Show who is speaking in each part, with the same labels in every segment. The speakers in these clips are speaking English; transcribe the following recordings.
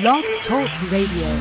Speaker 1: Blog Talk Radio.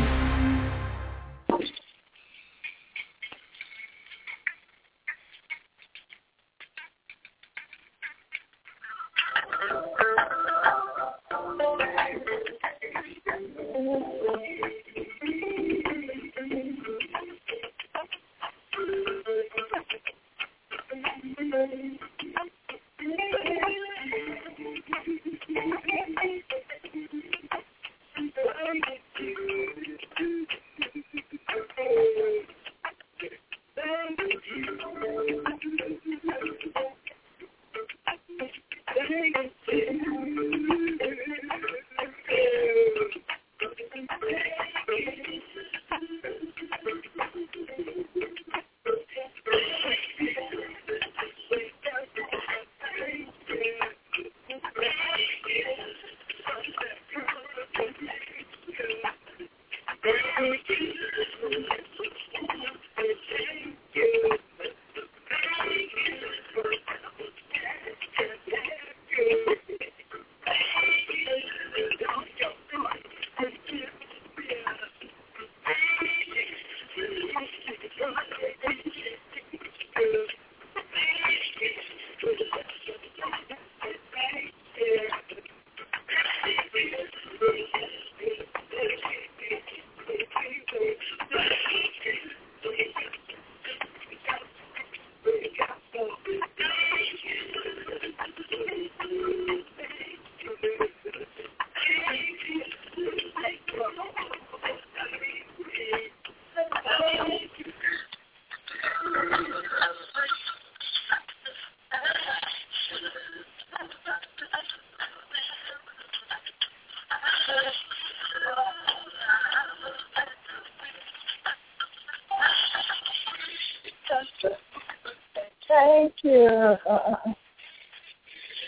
Speaker 2: Thank you.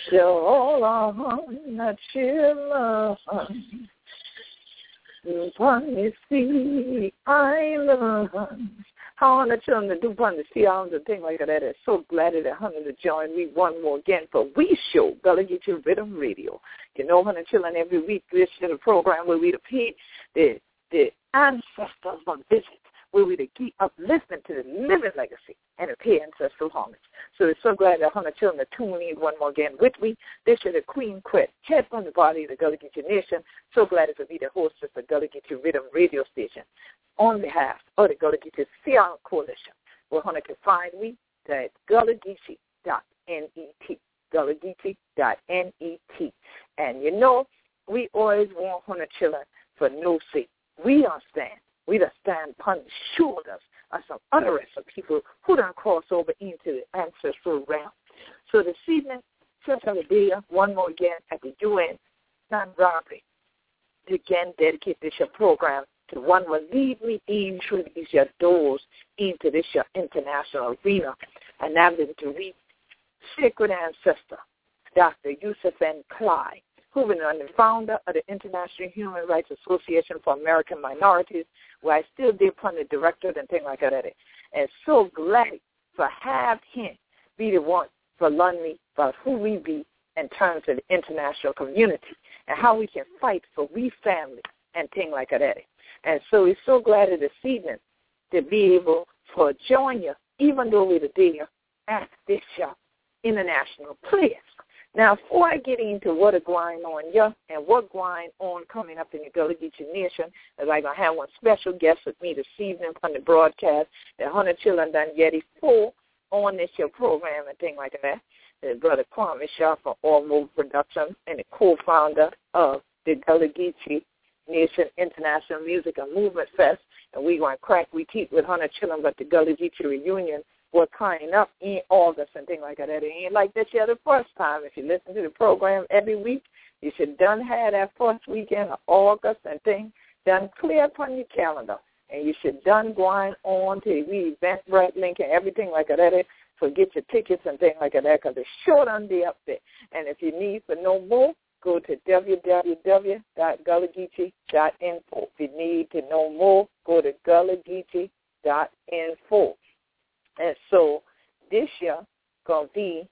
Speaker 2: So long that you love. Upon the sea island. How on to do upon the sea islands and things like that. So glad that honey to join me one more again for We Show, Gullah Geechee Riddim Radio. You know, honey children, every week this is a program where we repeat the the ancestors on visit where we to keep up listening to the living legacy and the pay ancestral homage. So we're so glad that Hunter children are tuning in one more again with me. This is the Queen Quet, head from the body of the Gullah Geechee Nation. So glad to be the host of the Gullah Geechee Riddim radio station on behalf of the Gullah Geechee Sea Island Coalition, where Hunter can find me at gullahgeechee.net, gullahgeechee.net. And you know, we always want Hunter children for no sake. We understand we just stand upon the shoulders of some other of people who don't cross over into the ancestral realm. So this evening, I'm there, one more again at the UN non-robbery again dedicate this your program to one will lead me in through these your doors into this your international arena and now to reach sacred ancestor, Dr. Yusuf N. Kly, who is the founder of the International Human Rights Association for American Minorities, where I still did from the director and things like that. And so glad to have him be the one for learn me about who we be in terms of the international community and how we can fight for we family and things like that. And so we're so glad this evening to be able to join you, even though we're there at this show, international place. Now, before I get into what is going on here and what going on coming up in the Gullah Geechee Nation, as I'm going to have one special guest with me this evening from the broadcast the Hunter Children done Yeti 4 on this show program and things like that. And Brother Kwame Shaw from All Move Productions and the co-founder of the Gullah Geechee Nation International Music and Movement Fest. And we're going to crack we teeth with Hunter Children but the Gullah Geechee Reunion were coming up in August and things like that. It ain't like this year the first time. If you listen to the program every week, you should done have that first weekend of August and things done clear upon your calendar. And you should done going on to the Eventbrite link and everything like that for get your tickets and things like that because it's sure done be up there. And if you need for no more, go to www.gullahgeechee.info. If you need to know more, go to gullahgeechee.info. And so this year gonna be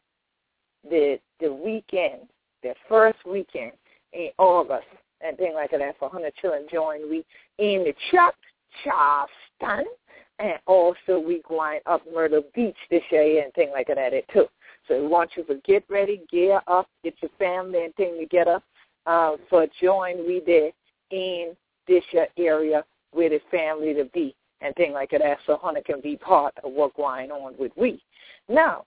Speaker 2: the the weekend, the first weekend in August. And things like that for 100 children join we in the Chuck Charleston. And also we going up Myrtle Beach this year and things like that it too. So we want you to get ready, gear up, get your family and thing together uh, for join we there in this year area where the family to be and things like that so Hunter can be part of what going on with we. Now,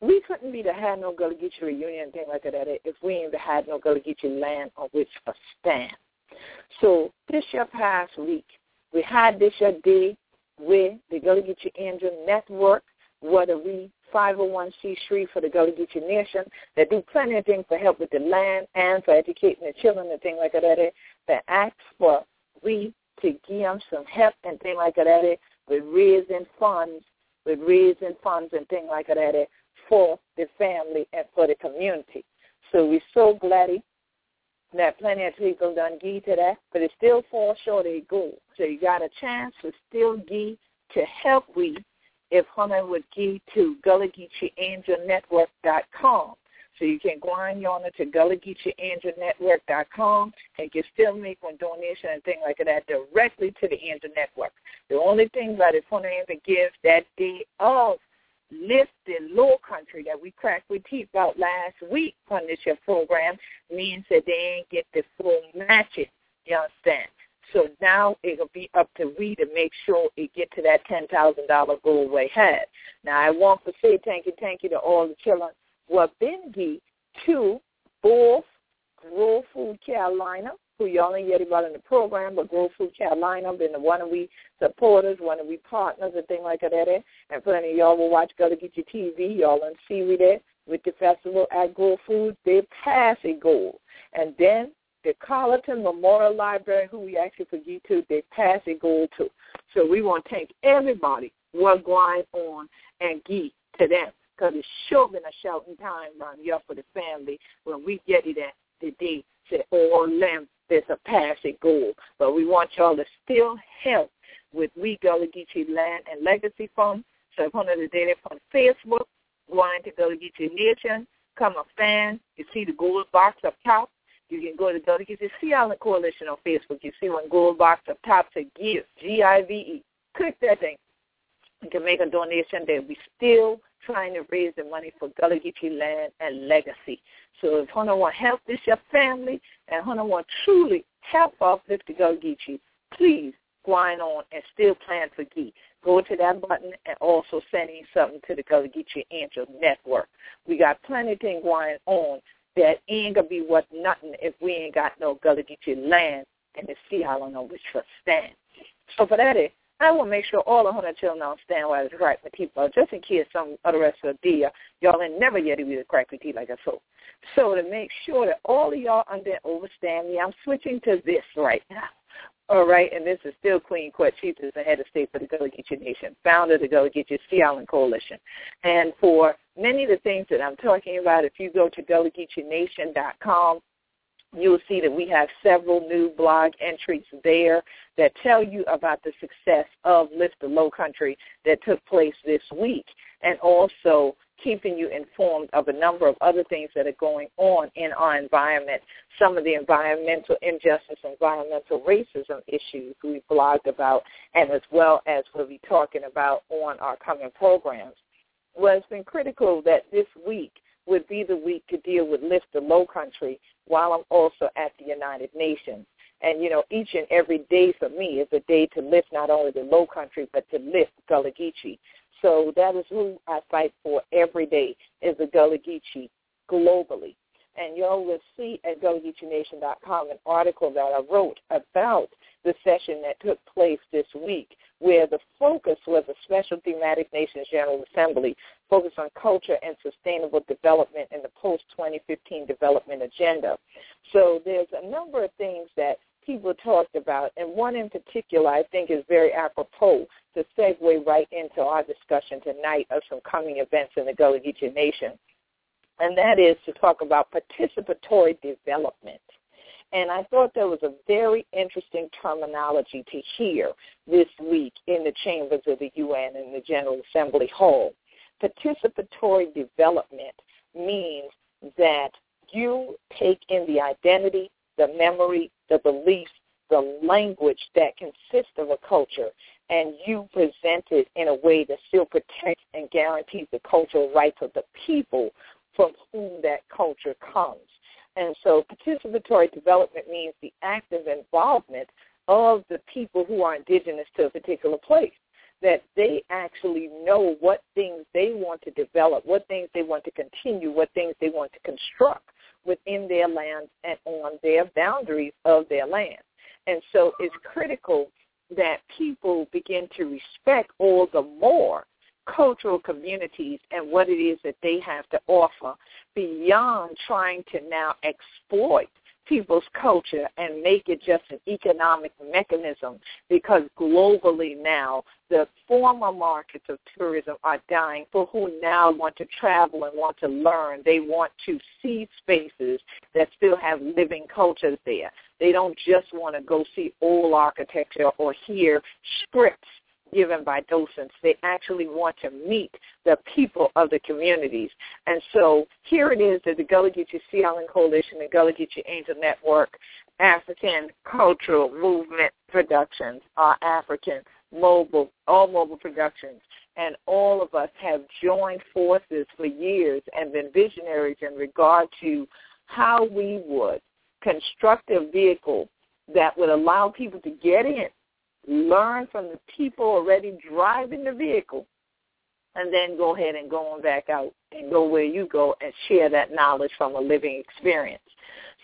Speaker 2: we couldn't be the had no Gullah Geechee reunion and things like that if we ain't had no Gullah Geechee land on which to stand. So this year past week, we had this year day with the Gullah Geechee Angel Network, whether we 501c3 for the Gullah Geechee Nation that do plenty of things to help with the land and for educating the children and things like that. That ask for we to give them some help and things like that with raising funds, with raising funds and things like that for the family and for the community. So we're so glad that plenty of people done give to that, but it still falls short of goal. So you got a chance to still give to help we if Hunter would give to GullahGeecheeAngelNetwork.com. So you can go on yonder to GullahGeecheeAngelNetwork.com and can still make one donation and things like that directly to the Angel Network. The only thing that if Hunter ever gives that day of lift the low country that we cracked with teeth about last week on this year program means that they ain't get the full matching. You understand? So now it'll be up to we to make sure it get to that ten thousand dollar goal we had. Now I want to say thank you, thank you to all the children been to Grow Food Carolina who y'all ain't yet about in the program, but Grow Food Carolina been the one of we supporters, one of we partners and things like that. Eh? And plenty of y'all will watch Go to Get Your TV. Y'all and see we there with the festival at Grow Food. They pass a goal. And then the Colleton Memorial Library, who we actually forget to, they pass a goal too. So we want to thank everybody what's going on and give to them because it's sure been a shouting time around here for the family when we get it at the day to all them there's a passing goal. But we want y'all to still help with We Gullah Geechee Land and Legacy Fund. So if one of the data on Facebook, going to go Gullah Geechee Nation, come a fan. You see the gold box up top. You can go to Gullah Geechee Sea Island Coalition on Facebook. You see one gold box up top to give, G-I-V-E. Click that thing. You can make a donation that we still trying to raise the money for Gullah Geechee Land and Legacy. So if Hunter want to help this your family and Hunter want to truly help uplift the Gullah Geechee, please go on and still plan for Gee. Go to that button and also send in something to the Gullah Geechee Angel Network. We got plenty of things going on that ain't going to be worth nothing if we ain't got no Gullah Geechee land and the Sea Island on which to stand. So for that, I will make sure all the hundred children understand why it's right with uh, people, just in case some other rest of the day, uh, y'all ain't never yet to be the crack with tea like I so. So to make sure that all of y'all understand me, I'm switching to this right now. All right, and this is still Queen is the head of state for the Gullah Geechee Nation, founder of the Gullah Geechee Sea Island Coalition. And for many of the things that I'm talking about, if you go to GullahGeecheeNation.com, you'll see that we have several new blog entries there that tell you about the success of Lift the Low Country that took place this week and also keeping you informed of a number of other things that are going on in our environment, some of the environmental injustice, environmental racism issues we blogged about, and as well as we'll be talking about on our coming programs. Well, it's been critical that this week be the week to deal with Lift the Low Country while I'm also at the United Nations. And, you know, each and every day for me is a day to lift not only the low country, but to lift Gullah Geechee. So that is who I fight for every day is the Gullah Geechee globally. And y'all will see at GullahGeecheeNation.com an article that I wrote about the session that took place this week where the focus was a special thematic Nations General Assembly focused on culture and sustainable development in the post-2015 development agenda. So there's a number of things that people talked about, and one in particular I think is very apropos to segue right into our discussion tonight of some coming events in the Gullah Geechee Nation, and that is to talk about participatory development. And I thought that was a very interesting terminology to hear this week in the chambers of the UN and the General Assembly Hall. Participatory development means that you take in the identity, the memory, the beliefs, the language that consists of a culture, and you present it in a way that still protects and guarantees the cultural rights of the people from whom that culture comes. And so participatory development means the active involvement of the people who are indigenous to a particular place that they actually know what things they want to develop, what things they want to continue, what things they want to construct within their lands and on their boundaries of their land. And so it's critical that people begin to respect all the more cultural communities and what it is that they have to offer beyond trying to now exploit people's culture and make it just an economic mechanism because globally now the former markets of tourism are dying for who now want to travel and want to learn. They want to see spaces that still have living cultures there. They don't just want to go see old architecture or hear scripts given by docents. They actually want to meet the people of the communities. And so here it is that the Gullah Geechee Sea Island Coalition, the Gullah Geechee Angel Network, African Cultural Movement Productions, our African Mobile, all mobile productions, and all of us have joined forces for years and been visionaries in regard to how we would construct a vehicle that would allow people to get in learn from the people already driving the vehicle, and then go ahead and go on back out and go where you go and share that knowledge from a living experience.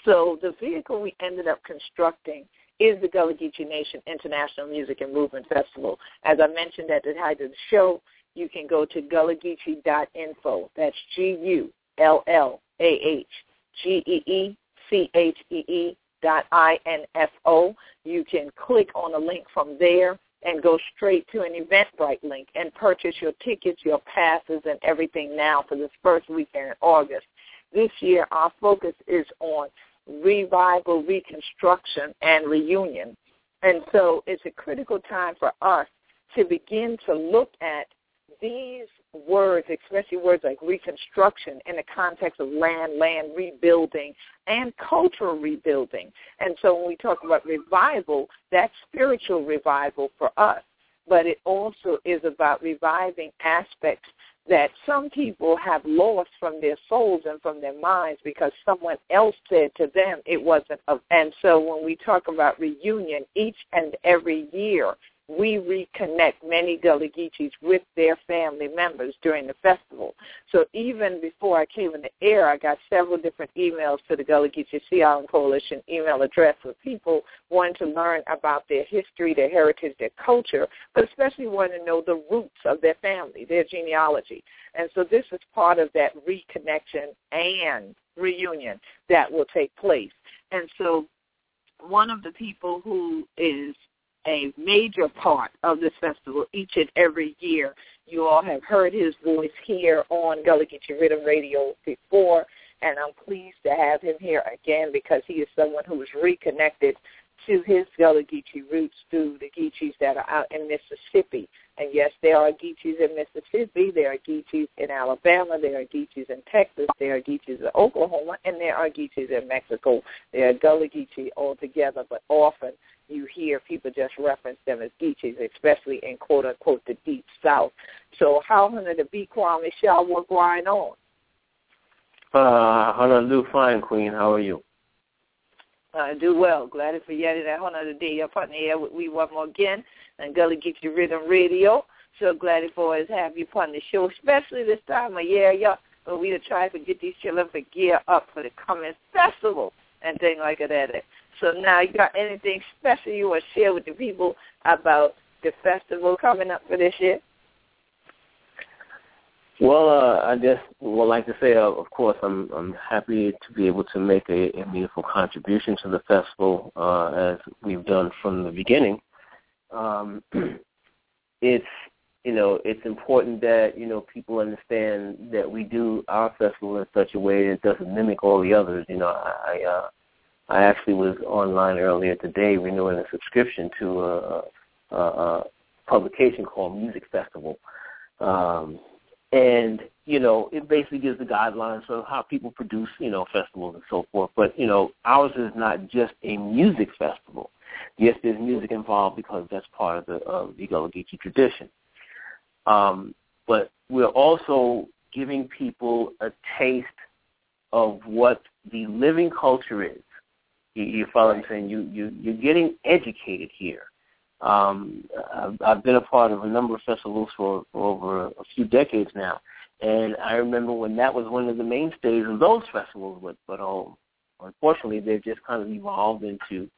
Speaker 2: So the vehicle we ended up constructing is the Gullah Geechee Nation International Music and Movement Festival. As I mentioned at the height of the show, you can go to gullahgeechee.info. That's G-U-L-L-A-H-G-E-E-C-H-E-E info. You can click on a link from there and go straight to an Eventbrite link and purchase your tickets, your passes, and everything now for this first weekend in August. This year, our focus is on revival, reconstruction, and reunion. And so it's a critical time for us to begin to look at these words, especially words like reconstruction in the context of land, land rebuilding, and cultural rebuilding. And so when we talk about revival, that's spiritual revival for us. But it also is about reviving aspects that some people have lost from their souls and from their minds because someone else said to them it wasn't. Of, and so when we talk about reunion, each and every year we reconnect many Gullah Geechees with their family members during the festival. So even before I came in the air, I got several different emails to the Gullah Geechee Sea Island Coalition email address with people wanting to learn about their history, their heritage, their culture, but especially wanting to know the roots of their family, their genealogy. And so this is part of that reconnection and reunion that will take place. And so one of the people who is a major part of this festival each and every year. You all have heard his voice here on Gullah Geechee Riddim Radio before, and I'm pleased to have him here again because he is someone who is reconnected to his Gullah Geechee roots through the Geechees that are out in Mississippi. And yes, there are Geechees in Mississippi, there are Geechees in Alabama, there are Geechees in Texas, there are Geechees in Oklahoma, and there are Geechees in Mexico. There are Gullah Geechee altogether, but often you hear people just reference them as Geechees, especially in quote unquote the deep south. So how Hunter the B Kwame Michelle what going on?
Speaker 3: Uh do fine, Queen. How are you?
Speaker 2: I uh, do well. Glad for you that Hunter today up on the air with we one more again and Gullah Geechee Riddim Radio. So glad for us have you on the show, especially this time of year, y'all. But we are trying to get these children for gear up for the coming festival and things like that. So now you got anything special you want to share with the people about the festival coming up for this year?
Speaker 3: Well, uh, I just would like to say, uh, of course, I'm I'm happy to be able to make a, a meaningful contribution to the festival uh, as we've done from the beginning. Um, it's you know it's important that you know people understand that we do our festival in such a way that it doesn't mimic all the others. You know, I uh, I actually was online earlier today renewing a subscription to a, a, a publication called Music Festival. Um, and you know, it basically gives the guidelines of how people produce, you know, festivals and so forth. But, you know, ours is not just a music festival. Yes, there's music involved because that's part of the uh, the Geechee tradition. Um, but we're also giving people a taste of what the living culture is. You, you follow what I'm saying? You, you, you're getting educated here. Um, I've, I've been a part of a number of festivals for, for over a few decades now, and I remember when that was one of the mainstays of those festivals. But, but oh, unfortunately, they've just kind of evolved into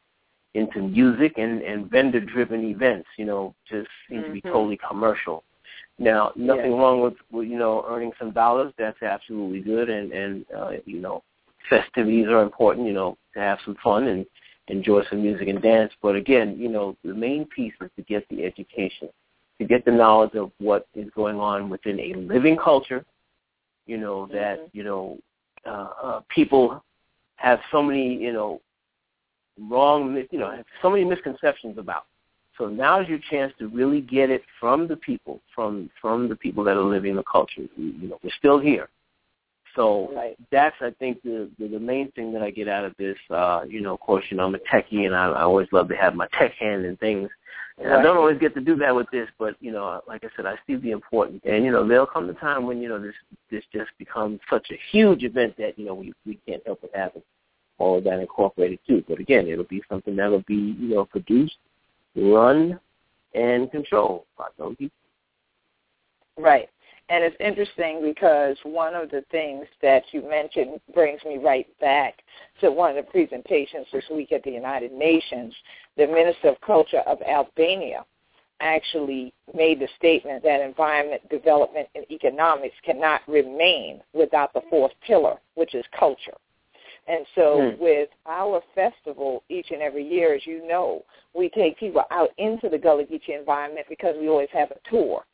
Speaker 3: into music and, and vendor driven events. You know, just seem mm-hmm. to be mm-hmm. totally commercial. Now, nothing wrong with, with you know earning some dollars. That's absolutely good, and and uh, you know, festivities are important. You know, to have some fun and enjoy some music and dance. But again, you know, the main piece is to get the education to get the knowledge of what is going on within a living culture. You know that mm-hmm. you know uh, uh, people have so many you know wrong you know have so many misconceptions about. So now is your chance to really get it from the people, from from the people that are living the culture. You know, we're still here. So right. that's I think the, the the main thing that I get out of this. Uh, you know, of course, you know I'm a techie and I, I always love to have my tech hand and things. And I don't always get to do that with this, but you know, like I said, I see the importance. And you know, there'll come the time when you know this this just becomes such a huge event that you know we we can't help but having all of that incorporated too. But again, it'll be something that'll be you know produced, run, and control by those people.
Speaker 2: Right. And it's interesting because one of the things that you mentioned brings me right back to one of the presentations this week at the United Nations. The Minister of Culture of Albania actually made the statement that environment, development, and economics cannot remain without the fourth pillar, which is culture. And so hmm. with our festival each and every year, as you know, we take people out into the Gullah Geechee environment because we always have a tour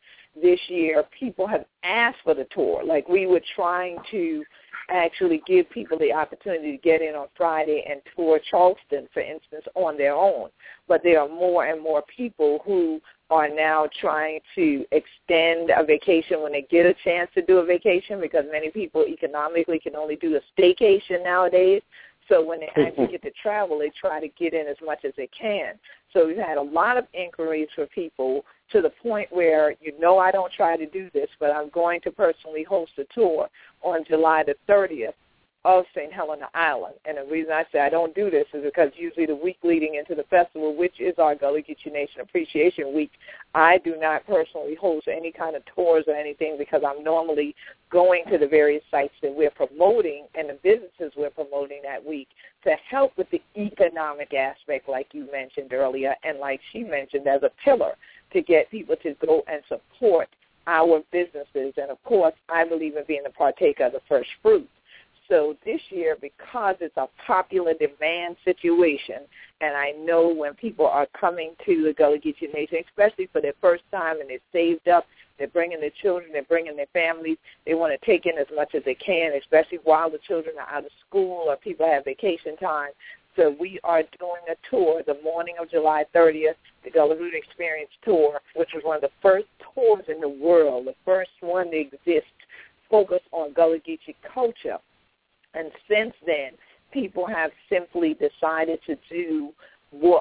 Speaker 2: this year, people have asked for the tour. Like we were trying to actually give people the opportunity to get in on Friday and tour Charleston, for instance, on their own. But there are more and more people who are now trying to extend a vacation when they get a chance to do a vacation because many people economically can only do a staycation nowadays. So when they actually mm-hmm. get to travel, they try to get in as much as they can. So we've had a lot of inquiries for people to the point where you know I don't try to do this, but I'm going to personally host a tour on July the 30th of St. Helena Island. And the reason I say I don't do this is because usually the week leading into the festival, which is our Gullah Geechee Nation Appreciation Week, I do not personally host any kind of tours or anything because I'm normally going to the various sites that we're promoting and the businesses we're promoting that week to help with the economic aspect like you mentioned earlier and like she mentioned as a pillar to get people to go and support our businesses. And of course, I believe in being a partaker of the first fruit. So this year, because it's a popular demand situation, and I know when people are coming to the Gullah Geechee Nation, especially for their first time and they're saved up, they're bringing their children, they're bringing their families, they want to take in as much as they can, especially while the children are out of school or people have vacation time. So we are doing a tour the morning of July 30th, the Gullah Root Experience Tour, which was one of the first tours in the world, the first one to exist, focused on Gullah Geechee culture. And since then, people have simply decided to do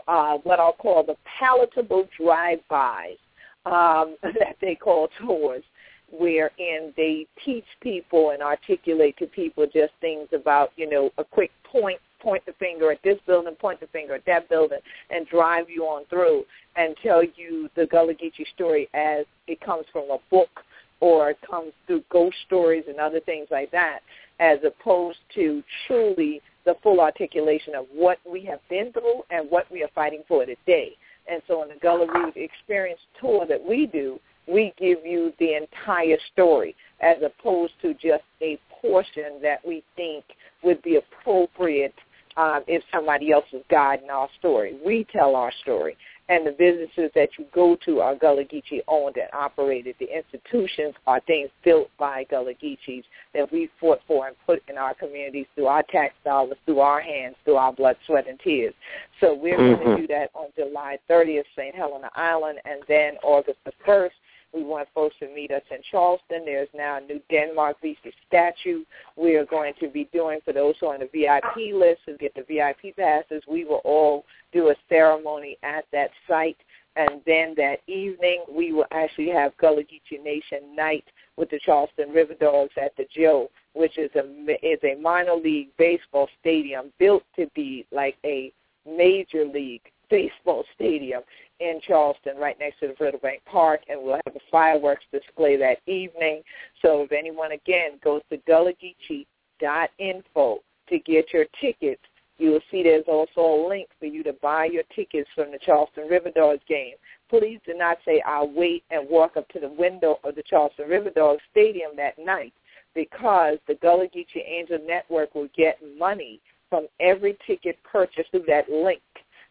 Speaker 2: uh, what I'll call the palatable drive-bys um, that they call tours, wherein they teach people and articulate to people just things about, you know, a quick point, point the finger at this building, point the finger at that building, and drive you on through and tell you the Gullah Geechee story as it comes from a book or comes through ghost stories and other things like that as opposed to truly the full articulation of what we have been through and what we are fighting for today. And so in the Gullah Root Experience Tour that we do, we give you the entire story as opposed to just a portion that we think would be appropriate um, if somebody else is guiding our story. We tell our story and the businesses that you go to are Gullah Geechee owned and operated. The institutions are things built by Gullah Geechees that we fought for and put in our communities through our tax dollars, through our hands, through our blood, sweat, and tears. So we're mm-hmm. going to do that on July 30th, St. Helena Island, and then August the 1st, We want folks to meet us in Charleston. There's now a new Denmark Vesey statue we are going to be doing for those who are on the VIP list who get the VIP passes. We will all do a ceremony at that site. And then that evening, we will actually have Gullah Geechee Nation night with the Charleston River Dogs at the Joe, which is a is a minor league baseball stadium built to be like a major league baseball stadium in Charleston, right next to the Brittlebank Park, and we'll have a fireworks display that evening. So if anyone again goes to gullahgeechee.info to get your tickets, you will see there's also a link for you to buy your tickets from the Charleston River Dogs game. Please do not say, I'll wait and walk up to the window of the Charleston River Dogs Stadium that night because the Gullah Geechee Angel Network will get money from every ticket purchased through that link.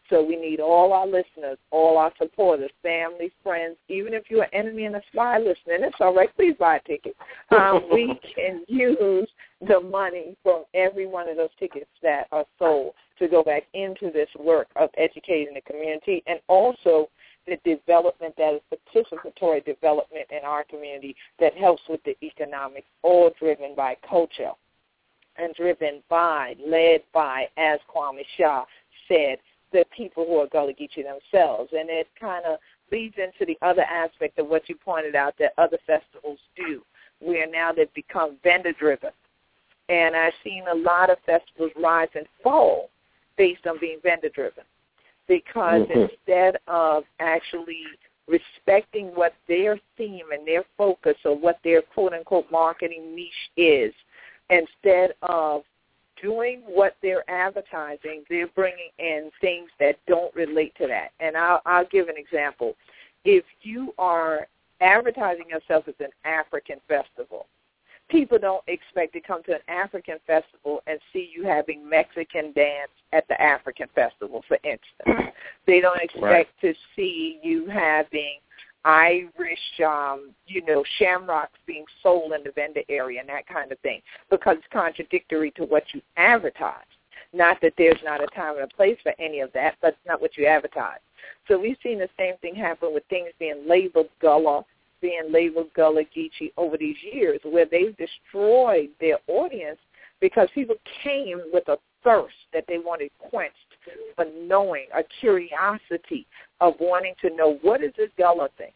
Speaker 2: So we need all our listeners, all our supporters, family, friends, even if you're an enemy and a spy listening, it's all right. Please buy a ticket. Um, we can use the money from every one of those tickets that are sold to go back into this work of educating the community and also the development that is participatory development in our community that helps with the economics, all driven by culture and driven by, led by, as Kwame Shah said, the people who are Gullah Geechee themselves. And it kind of leads into the other aspect of what you pointed out that other festivals do, where now they've become vendor-driven. And I've seen a lot of festivals rise and fall based on being vendor-driven because mm-hmm. instead of actually respecting what their theme and their focus or what their quote-unquote marketing niche is, instead of doing what they're advertising, they're bringing in things that don't relate to that. And I'll, I'll give an example. If you are advertising yourself as an African festival, people don't expect to come to an African festival and see you having Mexican dance at the African festival, for instance. They don't expect right. to see you having Irish, um, you know, shamrocks being sold in the vendor area and that kind of thing because it's contradictory to what you advertise. Not that there's not a time and a place for any of that, but it's not what you advertise. So we've seen the same thing happen with things being labeled Gullah, being labeled Gullah Geechee over these years where they've destroyed their audience because people came with a thirst that they wanted quenched for knowing, a curiosity of wanting to know what is this Gullah thing.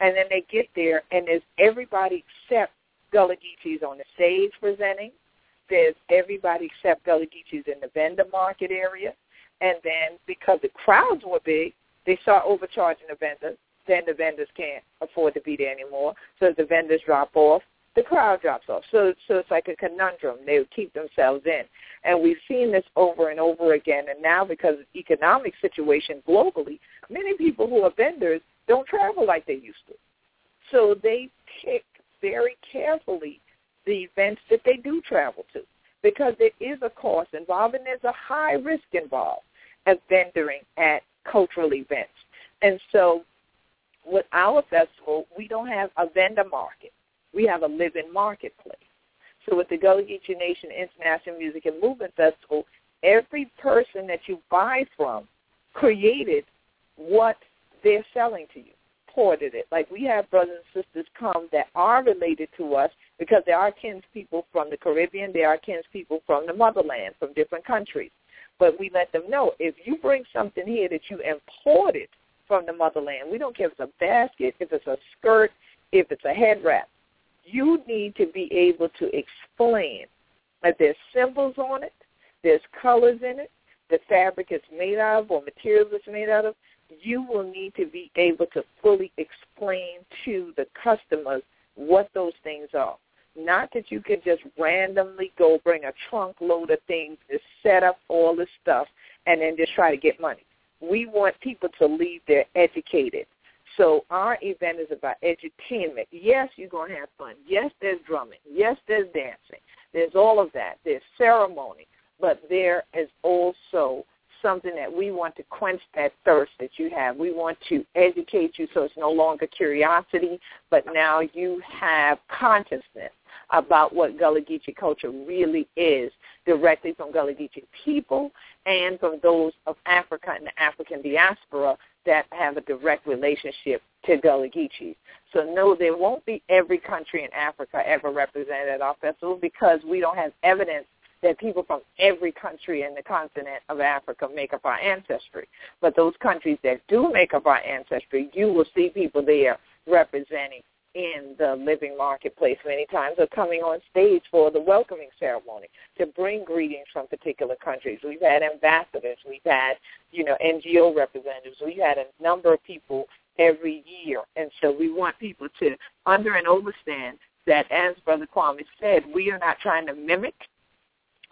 Speaker 2: And then they get there, and there's everybody except Gullah Geechees on the stage presenting. There's everybody except Gullah Geechees in the vendor market area. And then because the crowds were big, they start overcharging the vendors. Then the vendors can't afford to be there anymore. So the vendors drop off the crowd drops off. So so it's like a conundrum. They would keep themselves in. And we've seen this over and over again. And now because of economic situation globally, many people who are vendors don't travel like they used to. So they pick very carefully the events that they do travel to because there is a cost involved and there's a high risk involved of vendoring at cultural events. And so with our festival, we don't have a vendor market. We have a living marketplace. So with the Geechee Nation International Music and Movement Festival, every person that you buy from created what they're selling to you, ported it. Like we have brothers and sisters come that are related to us because they are kinspeople from the Caribbean, they are kinspeople from the motherland, from different countries. But we let them know if you bring something here that you imported from the motherland, we don't care if it's a basket, if it's a skirt, if it's a head wrap you need to be able to explain that there's symbols on it, there's colors in it, the fabric it's made of or material it's made out of, you will need to be able to fully explain to the customers what those things are. Not that you can just randomly go bring a trunk load of things to set up all this stuff and then just try to get money. We want people to leave there educated so our event is about edutainment. Yes, you're going to have fun. Yes, there's drumming. Yes, there's dancing. There's all of that. There's ceremony. But there is also something that we want to quench that thirst that you have. We want to educate you so it's no longer curiosity, but now you have consciousness about what Gullah Geechee culture really is directly from Gullah Geechee people and from those of Africa and the African diaspora that have a direct relationship to Gullah Geechee. So no, there won't be every country in Africa ever represented at our festival because we don't have evidence that people from every country in the continent of Africa make up our ancestry. But those countries that do make up our ancestry, you will see people there representing in the living marketplace many times or coming on stage for the welcoming ceremony to bring greetings from particular countries. We've had ambassadors, we've had, you know, NGO representatives, we've had a number of people every year. And so we want people to under and understand that as Brother Kwame said, we are not trying to mimic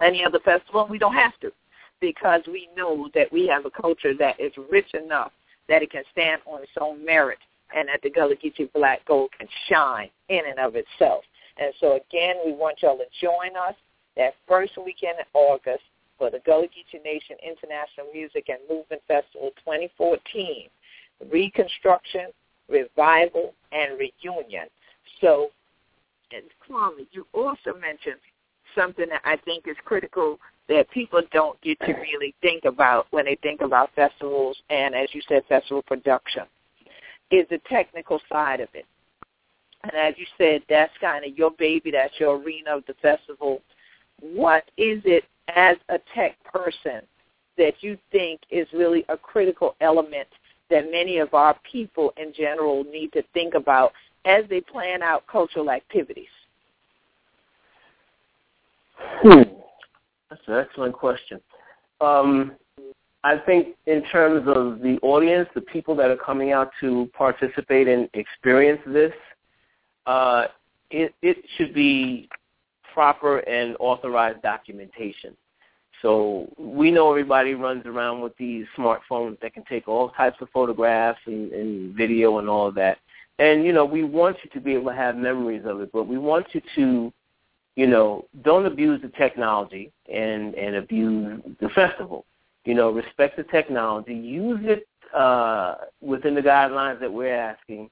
Speaker 2: any other festival. We don't have to because we know that we have a culture that is rich enough that it can stand on its own merit and that the Gullah Geechee Black Gold can shine in and of itself. And so again, we want y'all to join us that first weekend in August for the Gullah Geechee Nation International Music and Movement Festival 2014, Reconstruction, Revival, and Reunion. So, and Kwame, you also mentioned something that I think is critical that people don't get to really think about when they think about festivals and, as you said, festival production is the technical side of it. And as you said, that's kind of your baby, that's your arena of the festival. What is it as a tech person that you think is really a critical element that many of our people in general need to think about as they plan out cultural activities?
Speaker 3: Hmm. That's an excellent question. Um, I think in terms of the audience, the people that are coming out to participate and experience this, uh, it, it should be proper and authorized documentation. So we know everybody runs around with these smartphones that can take all types of photographs and, and video and all of that. And, you know, we want you to be able to have memories of it, but we want you to, you know, don't abuse the technology and, and abuse the festival you know, respect the technology, use it uh, within the guidelines that we're asking,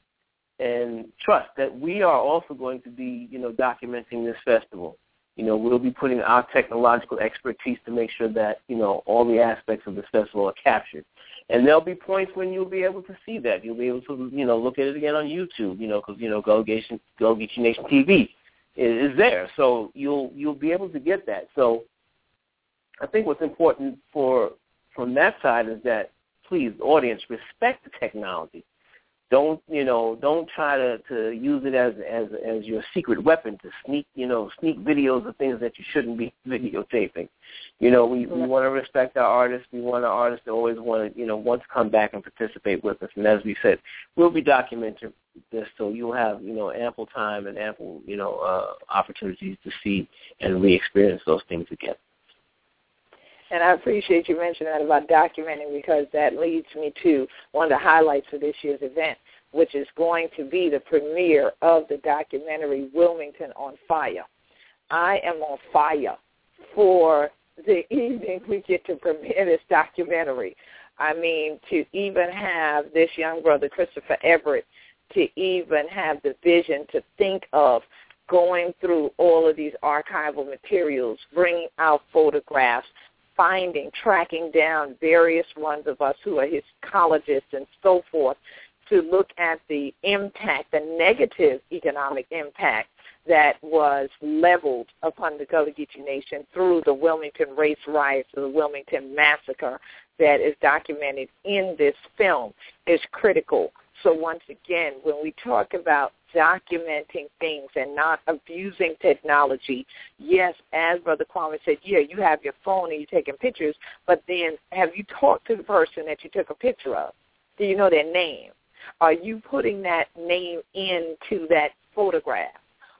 Speaker 3: and trust that we are also going to be, you know, documenting this festival. You know, we'll be putting our technological expertise to make sure that, you know, all the aspects of this festival are captured. And there'll be points when you'll be able to see that. You'll be able to, you know, look at it again on YouTube, you know, because, you know, Go Nation, Go Nation TV is there. So you'll, you'll be able to get that. So I think what's important for from that side is that please, audience, respect the technology. Don't you know? Don't try to to use it as as as your secret weapon to sneak you know sneak videos of things that you shouldn't be videotaping. You know, we we want to respect our artists. We want our artists to always want to you know want to come back and participate with us. And as we said, we'll be documenting this, so you'll have you know ample time and ample you know uh, opportunities to see and re-experience those things again.
Speaker 2: And I appreciate you mentioning that about documenting because that leads me to one of the highlights of this year's event, which is going to be the premiere of the documentary Wilmington on Fire. I am on fire for the evening we get to premiere this documentary. I mean, to even have this young brother, Christopher Everett, to even have the vision to think of going through all of these archival materials, bringing out photographs, finding, tracking down various ones of us who are histologists and so forth to look at the impact, the negative economic impact that was leveled upon the Gullah Geechee Nation through the Wilmington race riots, the Wilmington massacre that is documented in this film is critical. So once again, when we talk about documenting things and not abusing technology. Yes, as Brother Kwame said, yeah, you have your phone and you're taking pictures, but then have you talked to the person that you took a picture of? Do you know their name? Are you putting that name into that photograph?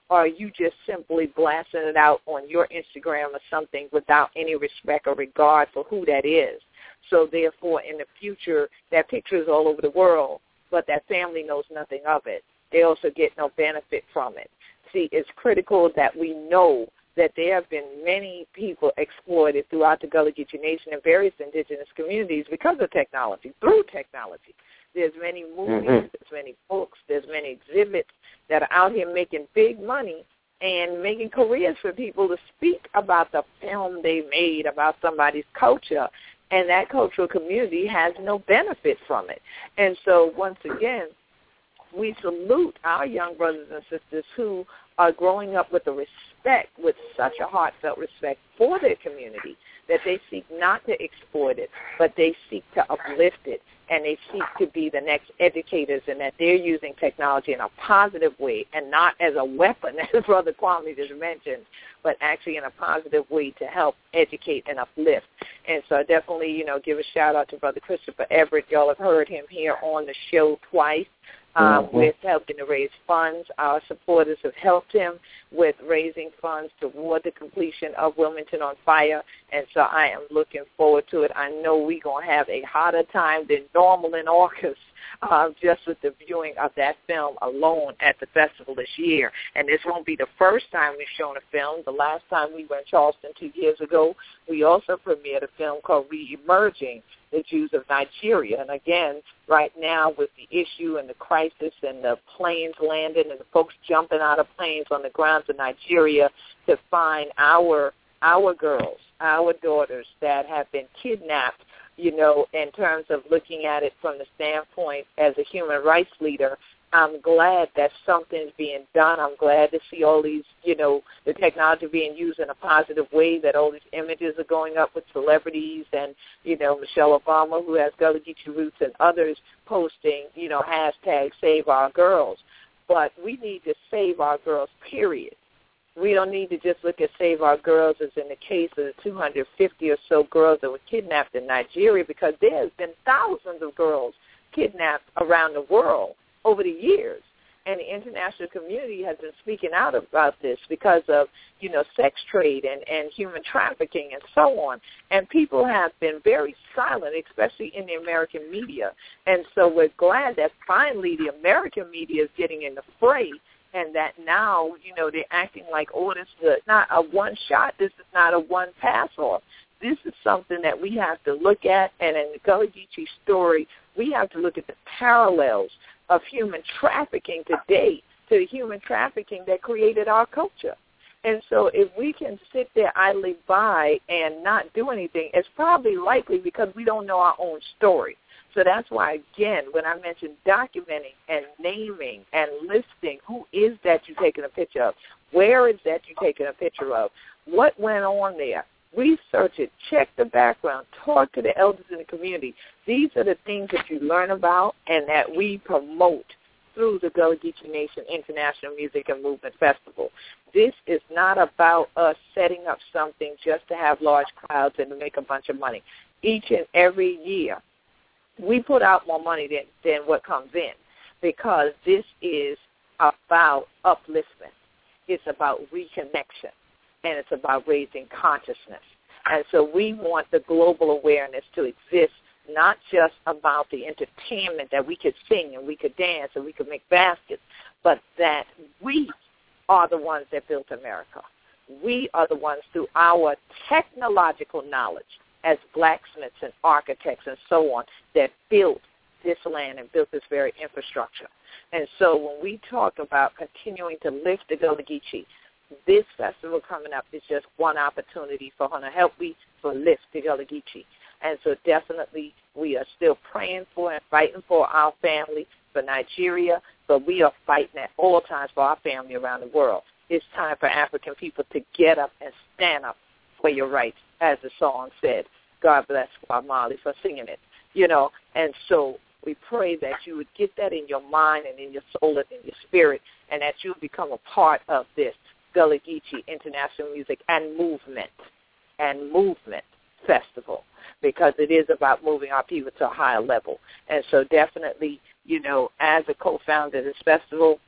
Speaker 2: Or are you just simply blasting it out on your Instagram or something without any respect or regard for who that is? So therefore, in the future, that picture is all over the world, but that family knows nothing of it they also get no benefit from it. See, it's critical that we know that there have been many people exploited throughout the Gullah Geechee Nation and various indigenous communities because of technology, through technology. There's many movies, mm-hmm. there's many books, there's many exhibits that are out here making big money and making careers for people to speak about the film they made, about somebody's culture. and that cultural community has no benefit from it. And so once again, we salute our young brothers and sisters who are growing up with a respect, with such a heartfelt respect for their community that they seek not to exploit it, but they seek to uplift it and they seek to be the next educators and that they're using technology in a positive way and not as a weapon, as Brother Kwame just mentioned, but actually in a positive way to help educate and uplift. And so I definitely, you know, give a shout out to Brother Christopher Everett. Y'all have heard him here on the show twice um, mm-hmm. with helping to raise funds. Our supporters have helped him with raising funds toward the completion of Wilmington on Fire, and so I am looking forward to it. I know we're going to have a hotter time than normal in August uh, just with the viewing of that film alone at the festival this year. And this won't be the first time we've shown a film. The last time we were in Charleston two years ago, we also premiered a film called Re-Emerging, the Jews of Nigeria. And again, right now with the issue and the crisis and the planes landing and the folks jumping out of planes on the grounds of Nigeria to find our our girls, our daughters that have been kidnapped you know, in terms of looking at it from the standpoint as a human rights leader, I'm glad that something's being done. I'm glad to see all these, you know, the technology being used in a positive way, that all these images are going up with celebrities and, you know, Michelle Obama, who has Gullah Geechee roots, and others posting, you know, hashtag save our girls. But we need to save our girls, period we don't need to just look at Save Our Girls as in the case of the 250 or so girls that were kidnapped in Nigeria because there has been thousands of girls kidnapped around the world over the years. And the international community has been speaking out about this because of, you know, sex trade and, and human trafficking and so on. And people have been very silent, especially in the American media. And so we're glad that finally the American media is getting in the fray and that now, you know, they're acting like, oh, this is not a one shot. This is not a one pass off. This is something that we have to look at, and in the Gullah Geechee story, we have to look at the parallels of human trafficking today to the human trafficking that created our culture. And so if we can sit there idly by and not do anything, it's probably likely because we don't know our own story. So that's why, again, when I mentioned documenting and naming and listing, who is that you're taking a picture of? Where is that you're taking a picture of? What went on there? Research it. Check the background. Talk to the elders in the community. These are the things that you learn about and that we promote through the Gullah Geechee Nation International Music and Movement Festival. This is not about us setting up something just to have large crowds and to make a bunch of money. Each and every year, we put out more money than, than what comes in because this is about upliftment. It's about reconnection, and it's about raising consciousness. And so we want the global awareness to exist, not just about the entertainment that we could sing and we could dance and we could make baskets, but that we are the ones that built America. We are the ones through our technological knowledge as blacksmiths and architects and so on that built this land and built this very infrastructure. And so when we talk about continuing to lift the Gullah Geechee, this festival coming up is just one opportunity for to help we for lift the Gullah Geechee. And so definitely we are still praying for and fighting for our family, for Nigeria, but we are fighting at all times for our family around the world. It's time for African people to get up and stand up for your rights as the song said. God bless Marley for singing it. You know, and so we pray that you would get that in your mind and in your soul and in your spirit, and that you become a part of this Gullah Geechee International Music and Movement and Movement Festival because it is about moving our people to a higher level. And so definitely, you know, as a co-founder of this festival,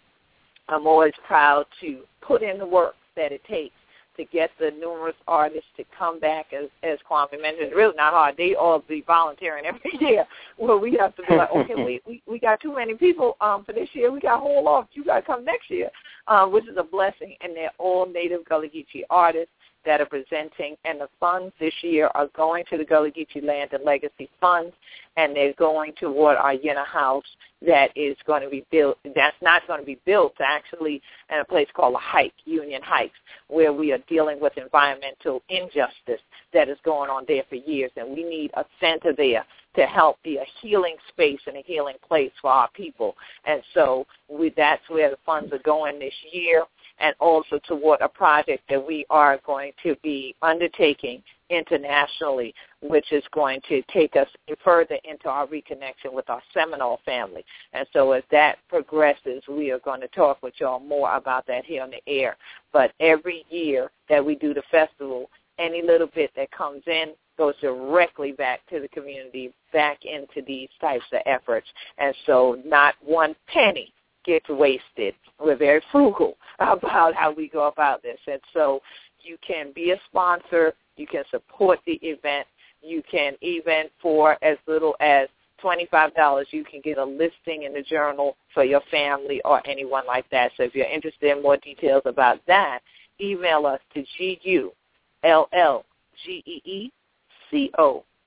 Speaker 2: I'm always proud to put in the work that it takes to get the numerous artists to come back as as Kwame mentioned. It's really not hard. They all be volunteering every year. Well, we have to be like, okay, we, we we got too many people um for this year. We got hold off. You got to come next year, um, which is a blessing. And they're all native Gullah Geechee artists. That are presenting, and the funds this year are going to the Gullah Geechee Land and Legacy Funds, and they're going toward our Yenna House that is going to be built. That's not going to be built actually in a place called a Hike, Union Heights, where we are dealing with environmental injustice that is going on there for years, and we need a center there to help be a healing space and a healing place for our people. And so we, that's where the funds are going this year and also toward a project that we are going to be undertaking internationally, which is going to take us further into our reconnection with our Seminole family. And so as that progresses, we are going to talk with y'all more about that here on the air. But every year that we do the festival, any little bit that comes in goes directly back to the community, back into these types of efforts. And so not one penny gets wasted. We're very frugal about how we go about this. And so you can be a sponsor. You can support the event. You can even for as little as $25, you can get a listing in the journal for your family or anyone like that. So if you're interested in more details about that, email us to G-U-L-L-G-E-E-C-O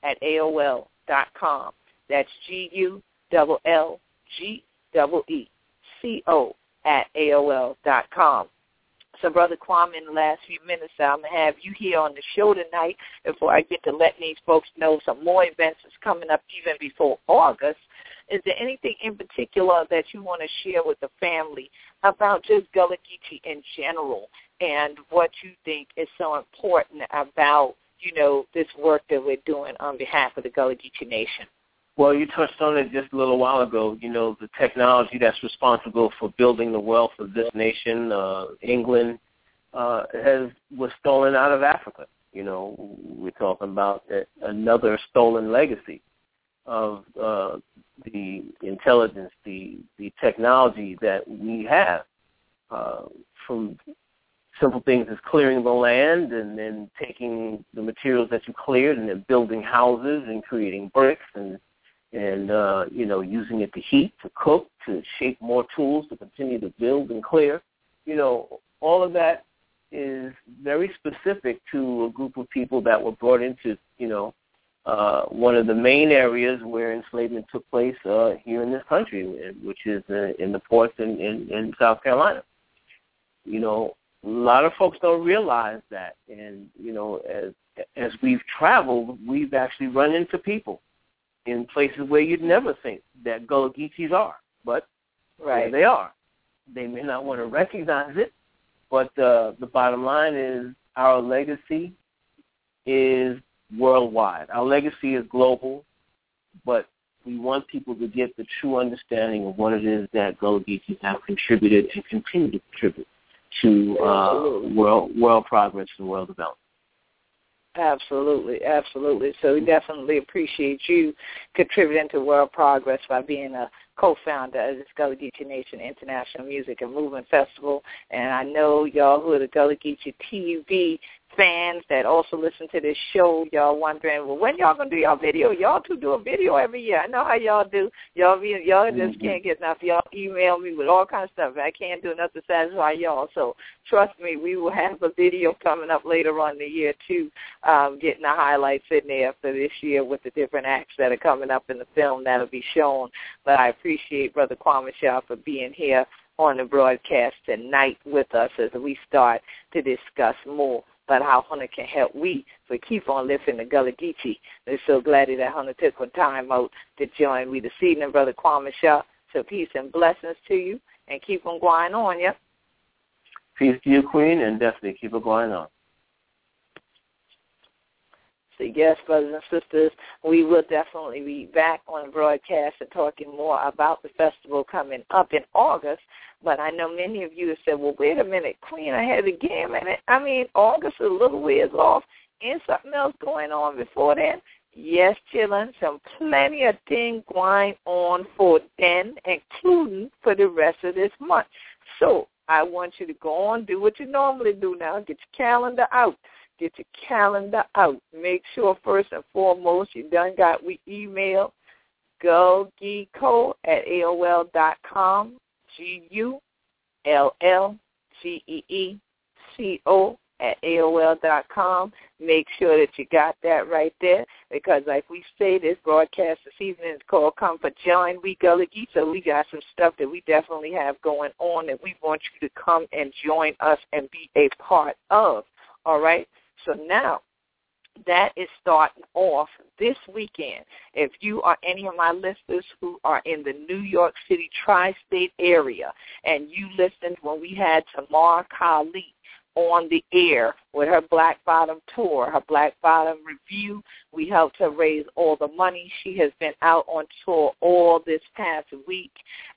Speaker 2: at AOL dot com. That's G-U-L-L-G-E-E C-O at AOL dot com. So, Brother Kwame, in the last few minutes, I'm going to have you here on the show tonight before I get to letting these folks know some more events that's coming up even before August. Is there anything in particular that you want to share with the family about just Gullah Geechee in general and what you think is so important about, you know, this work that we're doing on behalf of the Gullah Geechee Nation?
Speaker 3: Well, you touched on it just a little while ago. You know, the technology that's responsible for building the wealth of this nation, uh, England, uh, has was stolen out of Africa. You know, we're talking about another stolen legacy of uh, the intelligence, the the technology that we have, uh, from simple things as clearing the land and then taking the materials that you cleared and then building houses and creating bricks and and uh, you know using it to heat, to cook, to shape more tools, to continue to build and clear. You know, all of that is very specific to a group of people that were brought into you know uh, one of the main areas where enslavement took place uh, here in this country, which is uh, in the ports in, in, in South Carolina. You know, a lot of folks don't realize that, and you know, as as we've traveled, we've actually run into people in places where you'd never think that Gullah Geechees are, but
Speaker 2: right.
Speaker 3: they are. They may not want to recognize it, but uh, the bottom line is our legacy is worldwide. Our legacy is global, but we want people to get the true understanding of what it is that Gullah Geechees have contributed and continue to contribute to uh, world world progress and world development.
Speaker 2: Absolutely, absolutely. So we definitely appreciate you contributing to world progress by being a co-founder of the Gullah Geechee Nation International Music and Movement Festival. And I know y'all who are the Gullah Geechee TV fans that also listen to this show, y'all wondering, well, when y'all gonna do y'all video? Y'all two do a video every year. I know how y'all do. Y'all be y'all just mm-hmm. can't get enough. Y'all email me with all kinds of stuff. I can't do enough to satisfy y'all. So trust me, we will have a video coming up later on in the year too, um, getting the highlights in there for this year with the different acts that are coming up in the film that'll be shown. But I appreciate Brother Kwame Shah for being here on the broadcast tonight with us as we start to discuss more about how Hunter can help we to keep on lifting the Gullah Geechee. We're so glad that Hunter took some time out to join me this evening, Brother Kwame Shah. So peace and blessings to you, and keep on going on, yeah?
Speaker 3: Peace to you, Queen, and definitely keep it going on.
Speaker 2: So yes, brothers and sisters, we will definitely be back on the broadcast and talking more about the festival coming up in August. But I know many of you have said, well, wait a minute, Queen, I had a game it. I mean, August is a little ways off. Ain't something else going on before then? Yes, children, some plenty of things going on for then, including for the rest of this month. So I want you to go on, do what you normally do now. Get your calendar out. Get your calendar out. Make sure first and foremost you done got we email gogeeko at AOL dot com. G U L L G E E C O at AOL dot com. Make sure that you got that right there because like we say, this broadcast this evening is called Come for Join We Gullah. So we got some stuff that we definitely have going on that we want you to come and join us and be a part of. All right? So now that is starting off this weekend. If you are any of my listeners who are in the New York City tri-state area and you listened when we had Tamar Kali on the air with her Black Bottom tour, her Black Bottom review. We helped her raise all the money. She has been out on tour all this past week,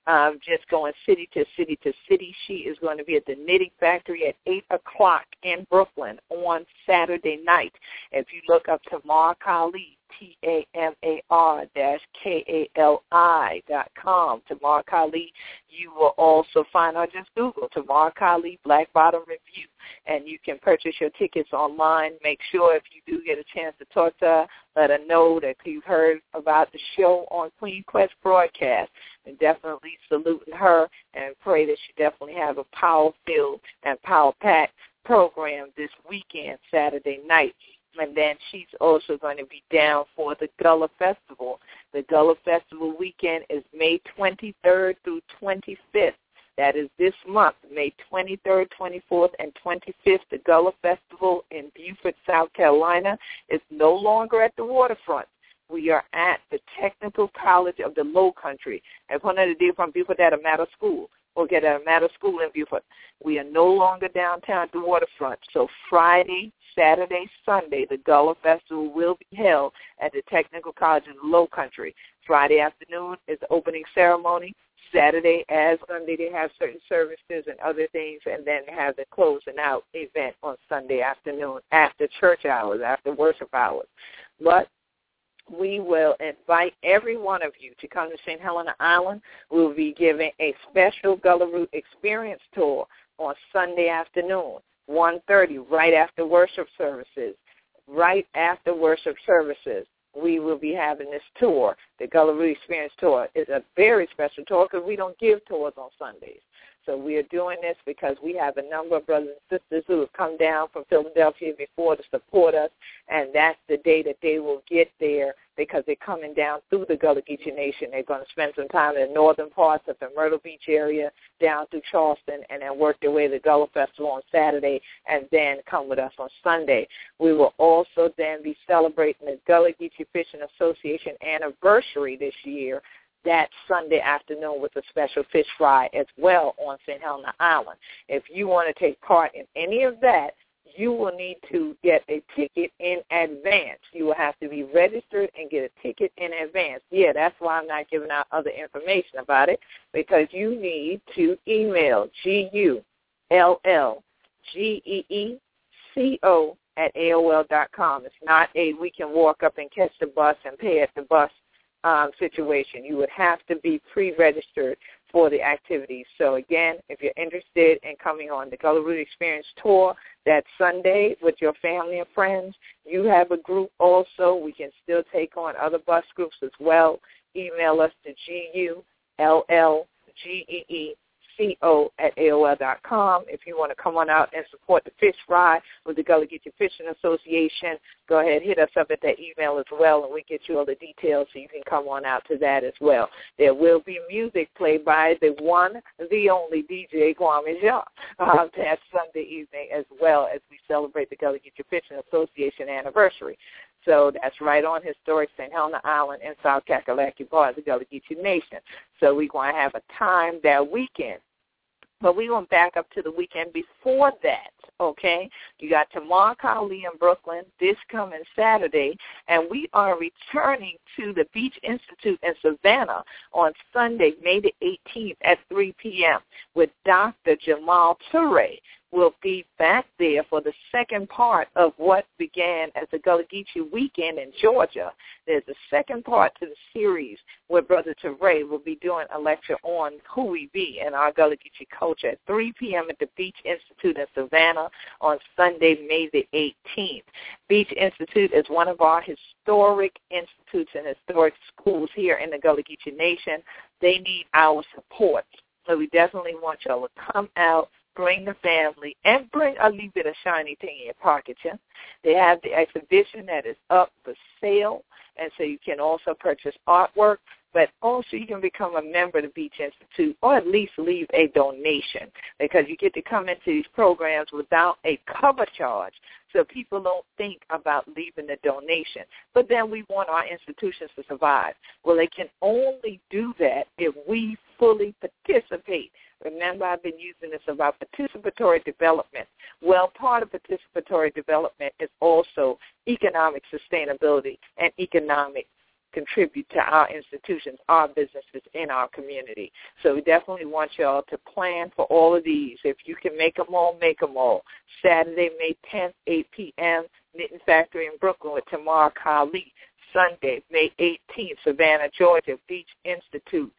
Speaker 2: um, just going city to city to city. She is going to be at the Knitting Factory at 8 o'clock in Brooklyn on Saturday night. If you look up Tamar Kali, T-A-M-A-R dash K-A-L-I dot com. Tamar Kali, you will also find, or just Google Tamar Kali Black Bottom Review, and you can purchase your tickets online. Make sure if you do get a chance to talk to her, let her know that you've heard about the show on Queen Quet's broadcast. And definitely saluting her and pray that she definitely have a power-filled and power-packed program this weekend, Saturday night and then she's also going to be down for the Gullah Festival. The Gullah Festival weekend is May 23rd through 25th. That is this month, May 23rd, 24th, and 25th. The Gullah Festival in Beaufort, South Carolina is no longer at the waterfront. We are at the Technical College of the Low Country. Of the dear from Beaufort at a matter school or get a matter school in Beaufort. We are no longer downtown at the waterfront. So Friday, Saturday, Sunday, the Gullah Festival will be held at the Technical College in the Low Country. Friday afternoon is the opening ceremony. Saturday as Sunday they have certain services and other things and then have the closing out event on Sunday afternoon after church hours, after worship hours. But we will invite every one of you to come to St. Helena Island. We will be giving a special Gullah Root Experience Tour on Sunday afternoon, 1.30, right after worship services. Right after worship services, we will be having this tour. The Gullah Root Experience Tour is a very special tour because we don't give tours on Sundays. So we are doing this because we have a number of brothers and sisters who have come down from Philadelphia before to support us, and that's the day that they will get there because they're coming down through the Gullah Geechee Nation. They're going to spend some time in the northern parts of the Myrtle Beach area, down through Charleston, and then work their way to the Gullah Festival on Saturday, and then come with us on Sunday. We will also then be celebrating the Gullah Geechee Fishing Association anniversary this year that Sunday afternoon with a special fish fry as well on St. Helena Island. If you want to take part in any of that, you will need to get a ticket in advance. You will have to be registered and get a ticket in advance. Yeah, that's why I'm not giving out other information about it because you need to email G-U-L-L-G-E-E-C-O at AOL dot com. It's not a we can walk up and catch the bus and pay at the bus um, situation. You would have to be pre-registered for the activities. So again, if you're interested in coming on the Gullah Root Experience Tour that Sunday with your family and friends, you have a group also. We can still take on other bus groups as well. Email us to G-U-L-L-G-E-E C-O at AOL dot com. If you want to come on out and support the fish fry with the Gullah Geechee Fishing Association, go ahead, hit us up at that email as well, and we get you all the details so you can come on out to that as well. There will be music played by the one, the only DJ Kwame Jean uh, that Sunday evening as well as we celebrate the Gullah Geechee Fishing Association anniversary. So that's right on historic St. Helena Island in South Kakalaki of the Gullah Geechee Nation. So we're going to have a time that weekend but we went back up to the weekend before that, okay? You got Tamar Kali in Brooklyn this coming Saturday, and we are returning to the Beach Institute in Savannah on Sunday, May the 18th at 3 p.m. with Dr. Jamal Toure will be back there for the second part of what began as the Gullah Geechee weekend in Georgia. There's a second part to the series where Brother Toure will be doing a lecture on who we be and our Gullah Geechee culture at 3 p.m. at the Beach Institute in Savannah on Sunday, May the 18th. Beach Institute is one of our historic institutes and historic schools here in the Gullah Geechee Nation. They need our support. So we definitely want y'all to come out, bring the family, and bring a little bit of shiny thing in your pocket. Yeah? They have the exhibition that is up for sale, and so you can also purchase artwork but also you can become a member of the Beach Institute or at least leave a donation because you get to come into these programs without a cover charge so people don't think about leaving the donation. But then we want our institutions to survive. Well, they can only do that if we fully participate. Remember, I've been using this about participatory development. Well, part of participatory development is also economic sustainability and economic contribute to our institutions, our businesses in our community. So we definitely want y'all to plan for all of these. If you can make them all, make them all. Saturday, May 10th, 8 p.m., Knitting Factory in Brooklyn with Tamar Kali. Sunday, May 18th, Savannah, Georgia, Beach Institute.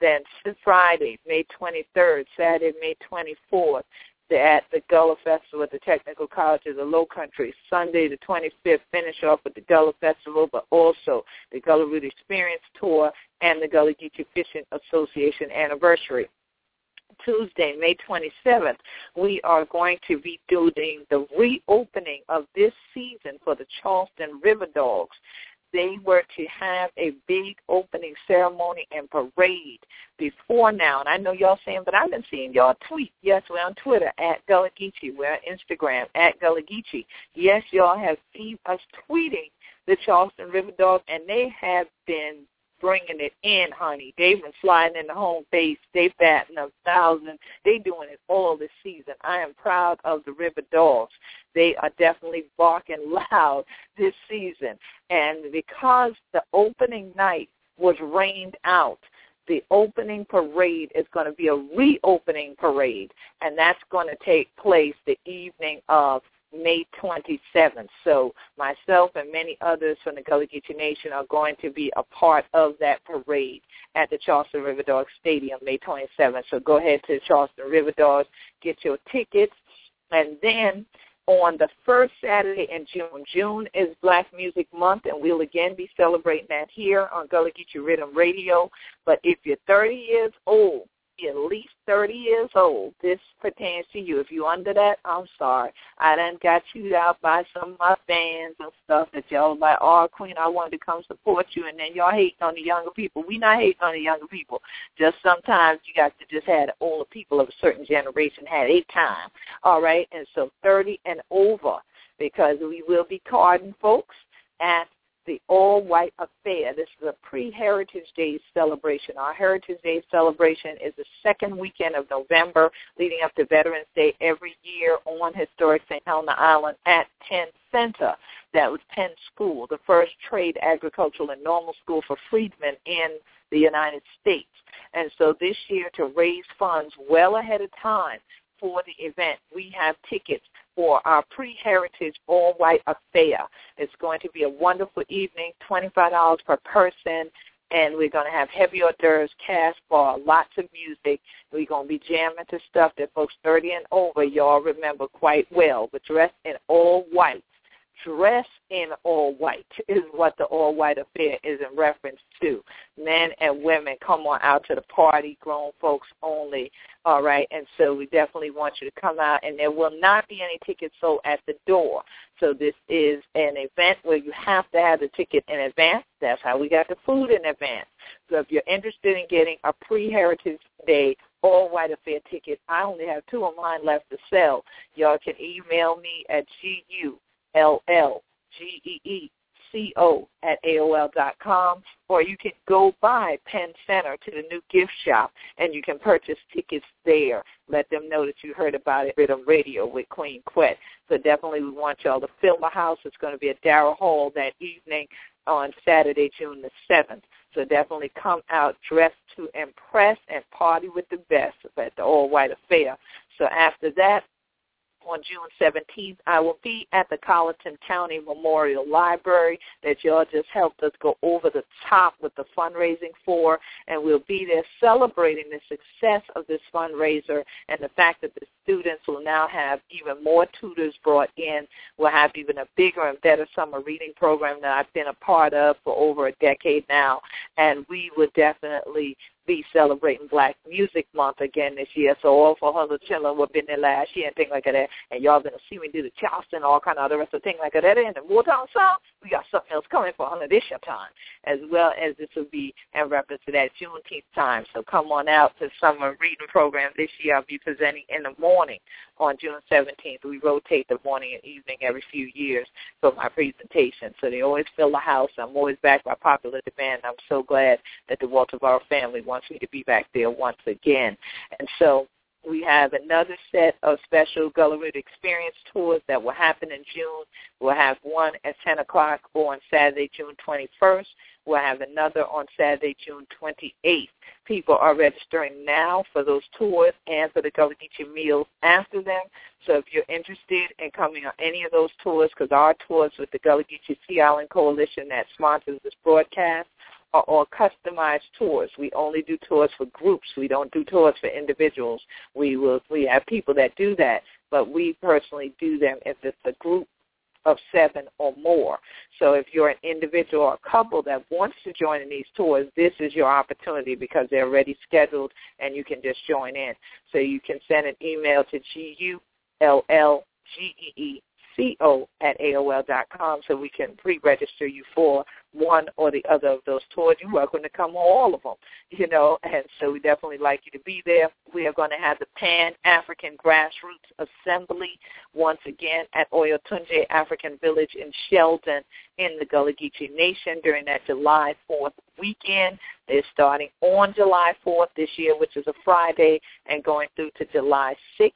Speaker 2: Then Friday, May 23rd, Saturday, May 24th, at the Gullah Festival at the Technical College of the Low Country. Sunday the 25th, finish off with the Gullah Festival, but also the Gullah Root Experience Tour and the Gullah Geechee Fishing Association anniversary. Tuesday, May 27th, we are going to be doing the reopening of this season for the Charleston River Dogs they were to have a big opening ceremony and parade before now. And I know y'all saying, but I've been seeing y'all tweet. Yes, we're on Twitter at Gullah Geechee. We're on Instagram at Gullah Geechee. Yes, y'all have seen us tweeting the Charleston River Dog, and they have been bringing it in, honey. They've been sliding in the home base. They've batting a thousand. They doing it all this season. I am proud of the River Dogs. They are definitely barking loud this season. And because the opening night was rained out, the opening parade is going to be a reopening parade, and that's going to take place the evening of May 27th. So myself and many others from the Gullah Geechee Nation are going to be a part of that parade at the Charleston River Dogs Stadium May 27th. So go ahead to Charleston River Dogs, get your tickets, and then on the first Saturday in June. June is Black Music Month, and we'll again be celebrating that here on Gullah Geechee Riddim Radio. But if you're 30 years old at least 30 years old, this pertains to you. If you're under that, I'm sorry. I done got chewed out by some of my fans and stuff that y'all like, oh, Queen, I wanted to come support you, and then y'all hating on the younger people. We not hating on the younger people. Just sometimes you got to just have the older people of a certain generation had a time, all right? And so 30 and over, because we will be carding folks at the All White Affair. This is a pre-Heritage Day celebration. Our Heritage Day celebration is the second weekend of November, leading up to Veterans Day every year on historic St. Helena Island at Penn Center. That was Penn School, the first trade, agricultural, and normal school for freedmen in the United States. And so this year, to raise funds well ahead of time for the event, we have tickets for our pre-heritage all-white affair. It's going to be a wonderful evening, $25 per person, and we're going to have heavy hors d'oeuvres, cast bar, lots of music. We're going to be jamming to stuff that folks 30 and over, y'all remember quite well, but dressed in all white dress in all white is what the all white affair is in reference to. Men and women come on out to the party, grown folks only. All right, and so we definitely want you to come out, and there will not be any tickets sold at the door. So this is an event where you have to have the ticket in advance. That's how we got the food in advance. So if you're interested in getting a pre-Heritage Day all white affair ticket, I only have two of mine left to sell. Y'all can email me at gu L L G E E C O at AOL dot com, or you can go by Penn Center to the new gift shop and you can purchase tickets there. Let them know that you heard about it on radio with Queen Quet. So definitely we want y'all to fill the house. It's going to be at Darrah Hall that evening on Saturday, June the 7th. So definitely come out dressed to impress and party with the best at the all white affair. So after that, on June 17th, I will be at the Colleton County Memorial Library that y'all just helped us go over the top with the fundraising for, and we'll be there celebrating the success of this fundraiser and the fact that the students will now have even more tutors brought in. We'll have even a bigger and better summer reading program that I've been a part of for over a decade now, and we will definitely be celebrating Black Music Month again this year. So all for hundred children who've been there last year and things like that. And y'all gonna see me do the Charleston, and all kind of other rest of things like that. And the Motown song, we got something else coming for hundred this year time, as well as this will be in reference to that Juneteenth time. So come on out to summer reading program this year. I'll be presenting in the morning on June 17th. We rotate the morning and evening every few years for my presentation. So they always fill the house. I'm always back by popular demand. I'm so glad that the Walterboro family wants me to be back there once again. And so we have another set of special Root Experience tours that will happen in June. We'll have one at 10 o'clock on Saturday, June 21st. We'll have another on Saturday, June 28th. People are registering now for those tours and for the Gullah Geechee meals after them. So if you're interested in coming on any of those tours, because our tours with the Gullah Geechee Sea Island Coalition that sponsors this broadcast all customized tours. We only do tours for groups. We don't do tours for individuals. We will we have people that do that, but we personally do them if it's a group of seven or more. So if you're an individual or a couple that wants to join in these tours, this is your opportunity because they're already scheduled and you can just join in. So you can send an email to G U L L G E E co at aol dot com so we can pre-register you for one or the other of those tours. You're welcome to come on all of them, you know, and so we definitely like you to be there. We are going to have the Pan-African Grassroots Assembly once again at Oyotunji African Village in Sheldon in the Gullah Geechee Nation during that July 4th weekend. They're starting on July 4th this year, which is a Friday, and going through to July 6th.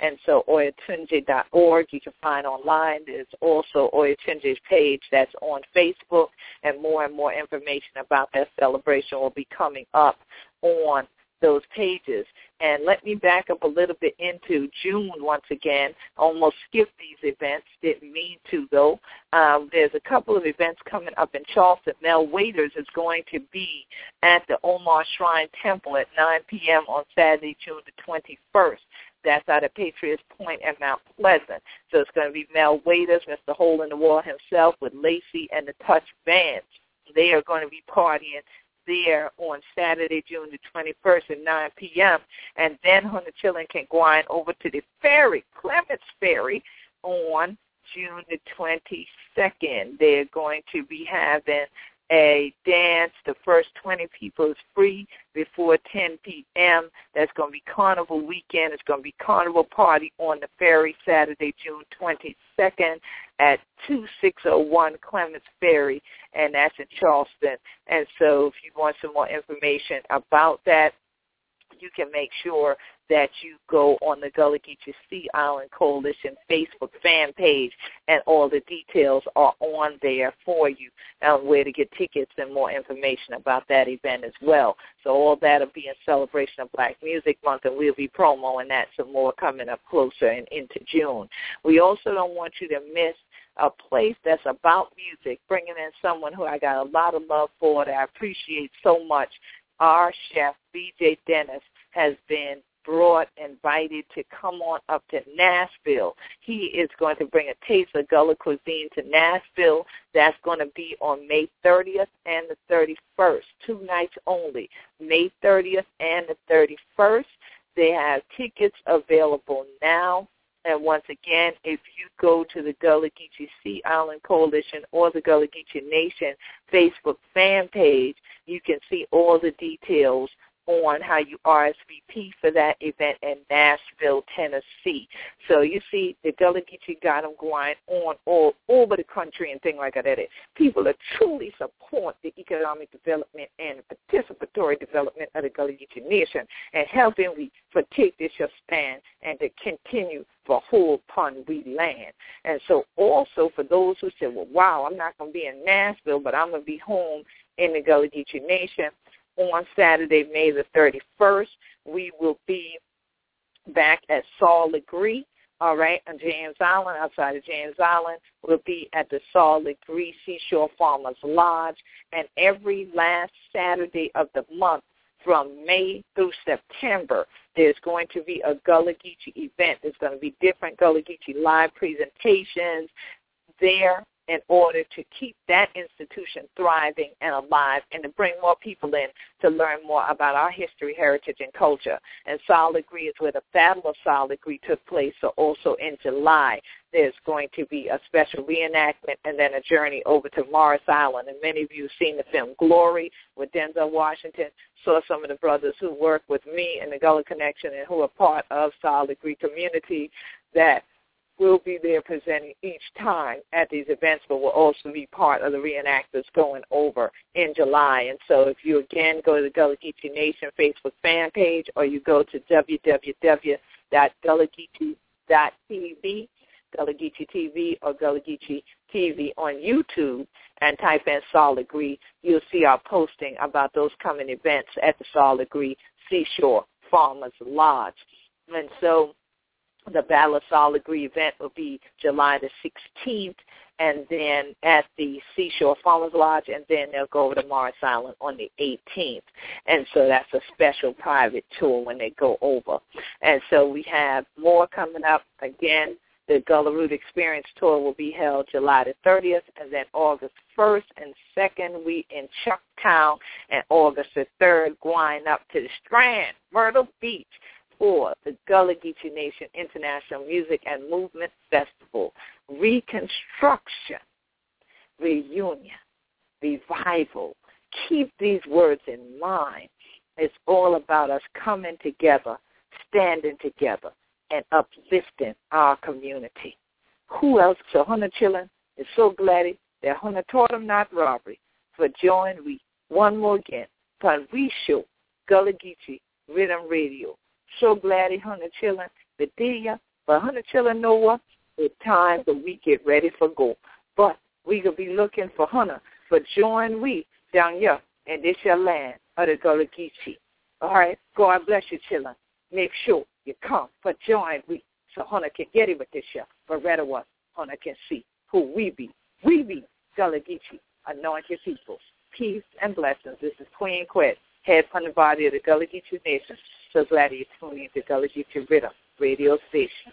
Speaker 2: And so oyotunji.org you can find online. There's also Oyotunji's page that's on Facebook, and more and more information about that celebration will be coming up on those pages. And let me back up a little bit into June once again. Almost skipped these events. Didn't mean to though. Um, there's a couple of events coming up in Charleston. Mel Waiters is going to be at the Omar Shrine Temple at 9 p.m. on Saturday, June the 21st. That's out at Patriots Point and Mount Pleasant. So it's going to be Mel Waiters, Mr. Hole in the Wall himself, with Lacey and the Touch Bands. They are going to be partying there on Saturday, June the 21st at 9 p.m. And then when the children can go on over to the ferry, Clements Ferry, on June the 22nd. They're going to be having a dance. The first 20 people is free before 10 p.m. That's going to be Carnival weekend. It's going to be Carnival party on the ferry Saturday, June 22nd at 2601 Clements Ferry, and that's in Charleston. And so if you want some more information about that, you can make sure that you go on the Gullah Geechee Sea Island Coalition Facebook fan page, and all the details are on there for you on where to get tickets and more information about that event as well. So all that will be in celebration of Black Music Month, and we'll be promoting that some more coming up closer and into June. We also don't want you to miss a place that's about music, bringing in someone who I got a lot of love for that I appreciate so much. Our chef, BJ Dennis, has been brought, invited to come on up to Nashville. He is going to bring a taste of Gullah cuisine to Nashville. That's going to be on May 30th and the 31st, two nights only. May 30th and the 31st. They have tickets available now. And once again, if you go to the Gullah Geechee Sea Island Coalition or the Gullah Geechee Nation Facebook fan page, you can see all the details on how you RSVP for that event in Nashville, Tennessee. So you see, the Gullah Geechee got them going on all over the country and things like that. People are truly support the economic development and participatory development of the Gullah Nation and helping we for take this your stand and to continue for whole upon we land. And so also for those who say, well, wow, I'm not going to be in Nashville, but I'm going to be home in the Gullah Geechee Nation on Saturday, May the 31st. We will be back at Sol Legare all right, on James Island, outside of James Island, We'll be at the Sol Legare Seashore Farmers Lodge. And every last Saturday of the month from May through September, there's going to be a Gullah Geechee event. There's going to be different Gullah Geechee live presentations there in order to keep that institution thriving and alive and to bring more people in to learn more about our history, heritage, and culture. And Sol Legare is where the Battle of Sol Legare took place, so also in July there's going to be a special reenactment and then a journey over to Morris Island. And many of you have seen the film Glory with Denzel Washington, saw some of the brothers who work with me in the Gullah Connection and who are part of Sol Legare community that will be there presenting each time at these events, but will also be part of the reenactors going over in July. And so if you again go to the Gullah Geechee Nation Facebook fan page or you go to www.gullahgeechee.tv, Gullah Geechee TV or Gullah Geechee TV on YouTube and type in Sol Legare, you'll see our posting about those coming events at the Sol Legare Seashore Farmers Lodge. And so the Battle Sol Legare event will be July the 16th, and then at the Seashore Farmers Lodge, and then they'll go over to Morris Island on the 18th. And so that's a special private tour when they go over. And so we have more coming up. Again, the Gullah Root Experience Tour will be held July the 30th, and then August 1st and 2nd we in Chucktown, and August the 3rd going up to the Strand, Myrtle Beach for the Gullah Geechee Nation International Music and Movement Festival. Reconstruction, reunion, revival. Keep these words in mind. It's all about us coming together, standing together, and uplifting our community. Who else? So Hunter Chillin is so glad that Hunter taught him not robbery. For join we one more again. But we show Gullah Geechee Riddim Radio so glad he Chillin, the dear, but Hunter Chillin know what? It's time that we get ready for go. But we could be looking for Hunter, for join we down here in this your land of the Gullah Geechee. All right, God bless you, Chillin. Make sure you come, but join we so Hunter can get it with this year. But rather what Hunter can see who we be. We be Gullah Geechee, anointed people. Peace and blessings. This is Queen Quet, head the body of the Gullah Geechee Nation. So glad you tuned in to Gullah Geechee Riddim radio station.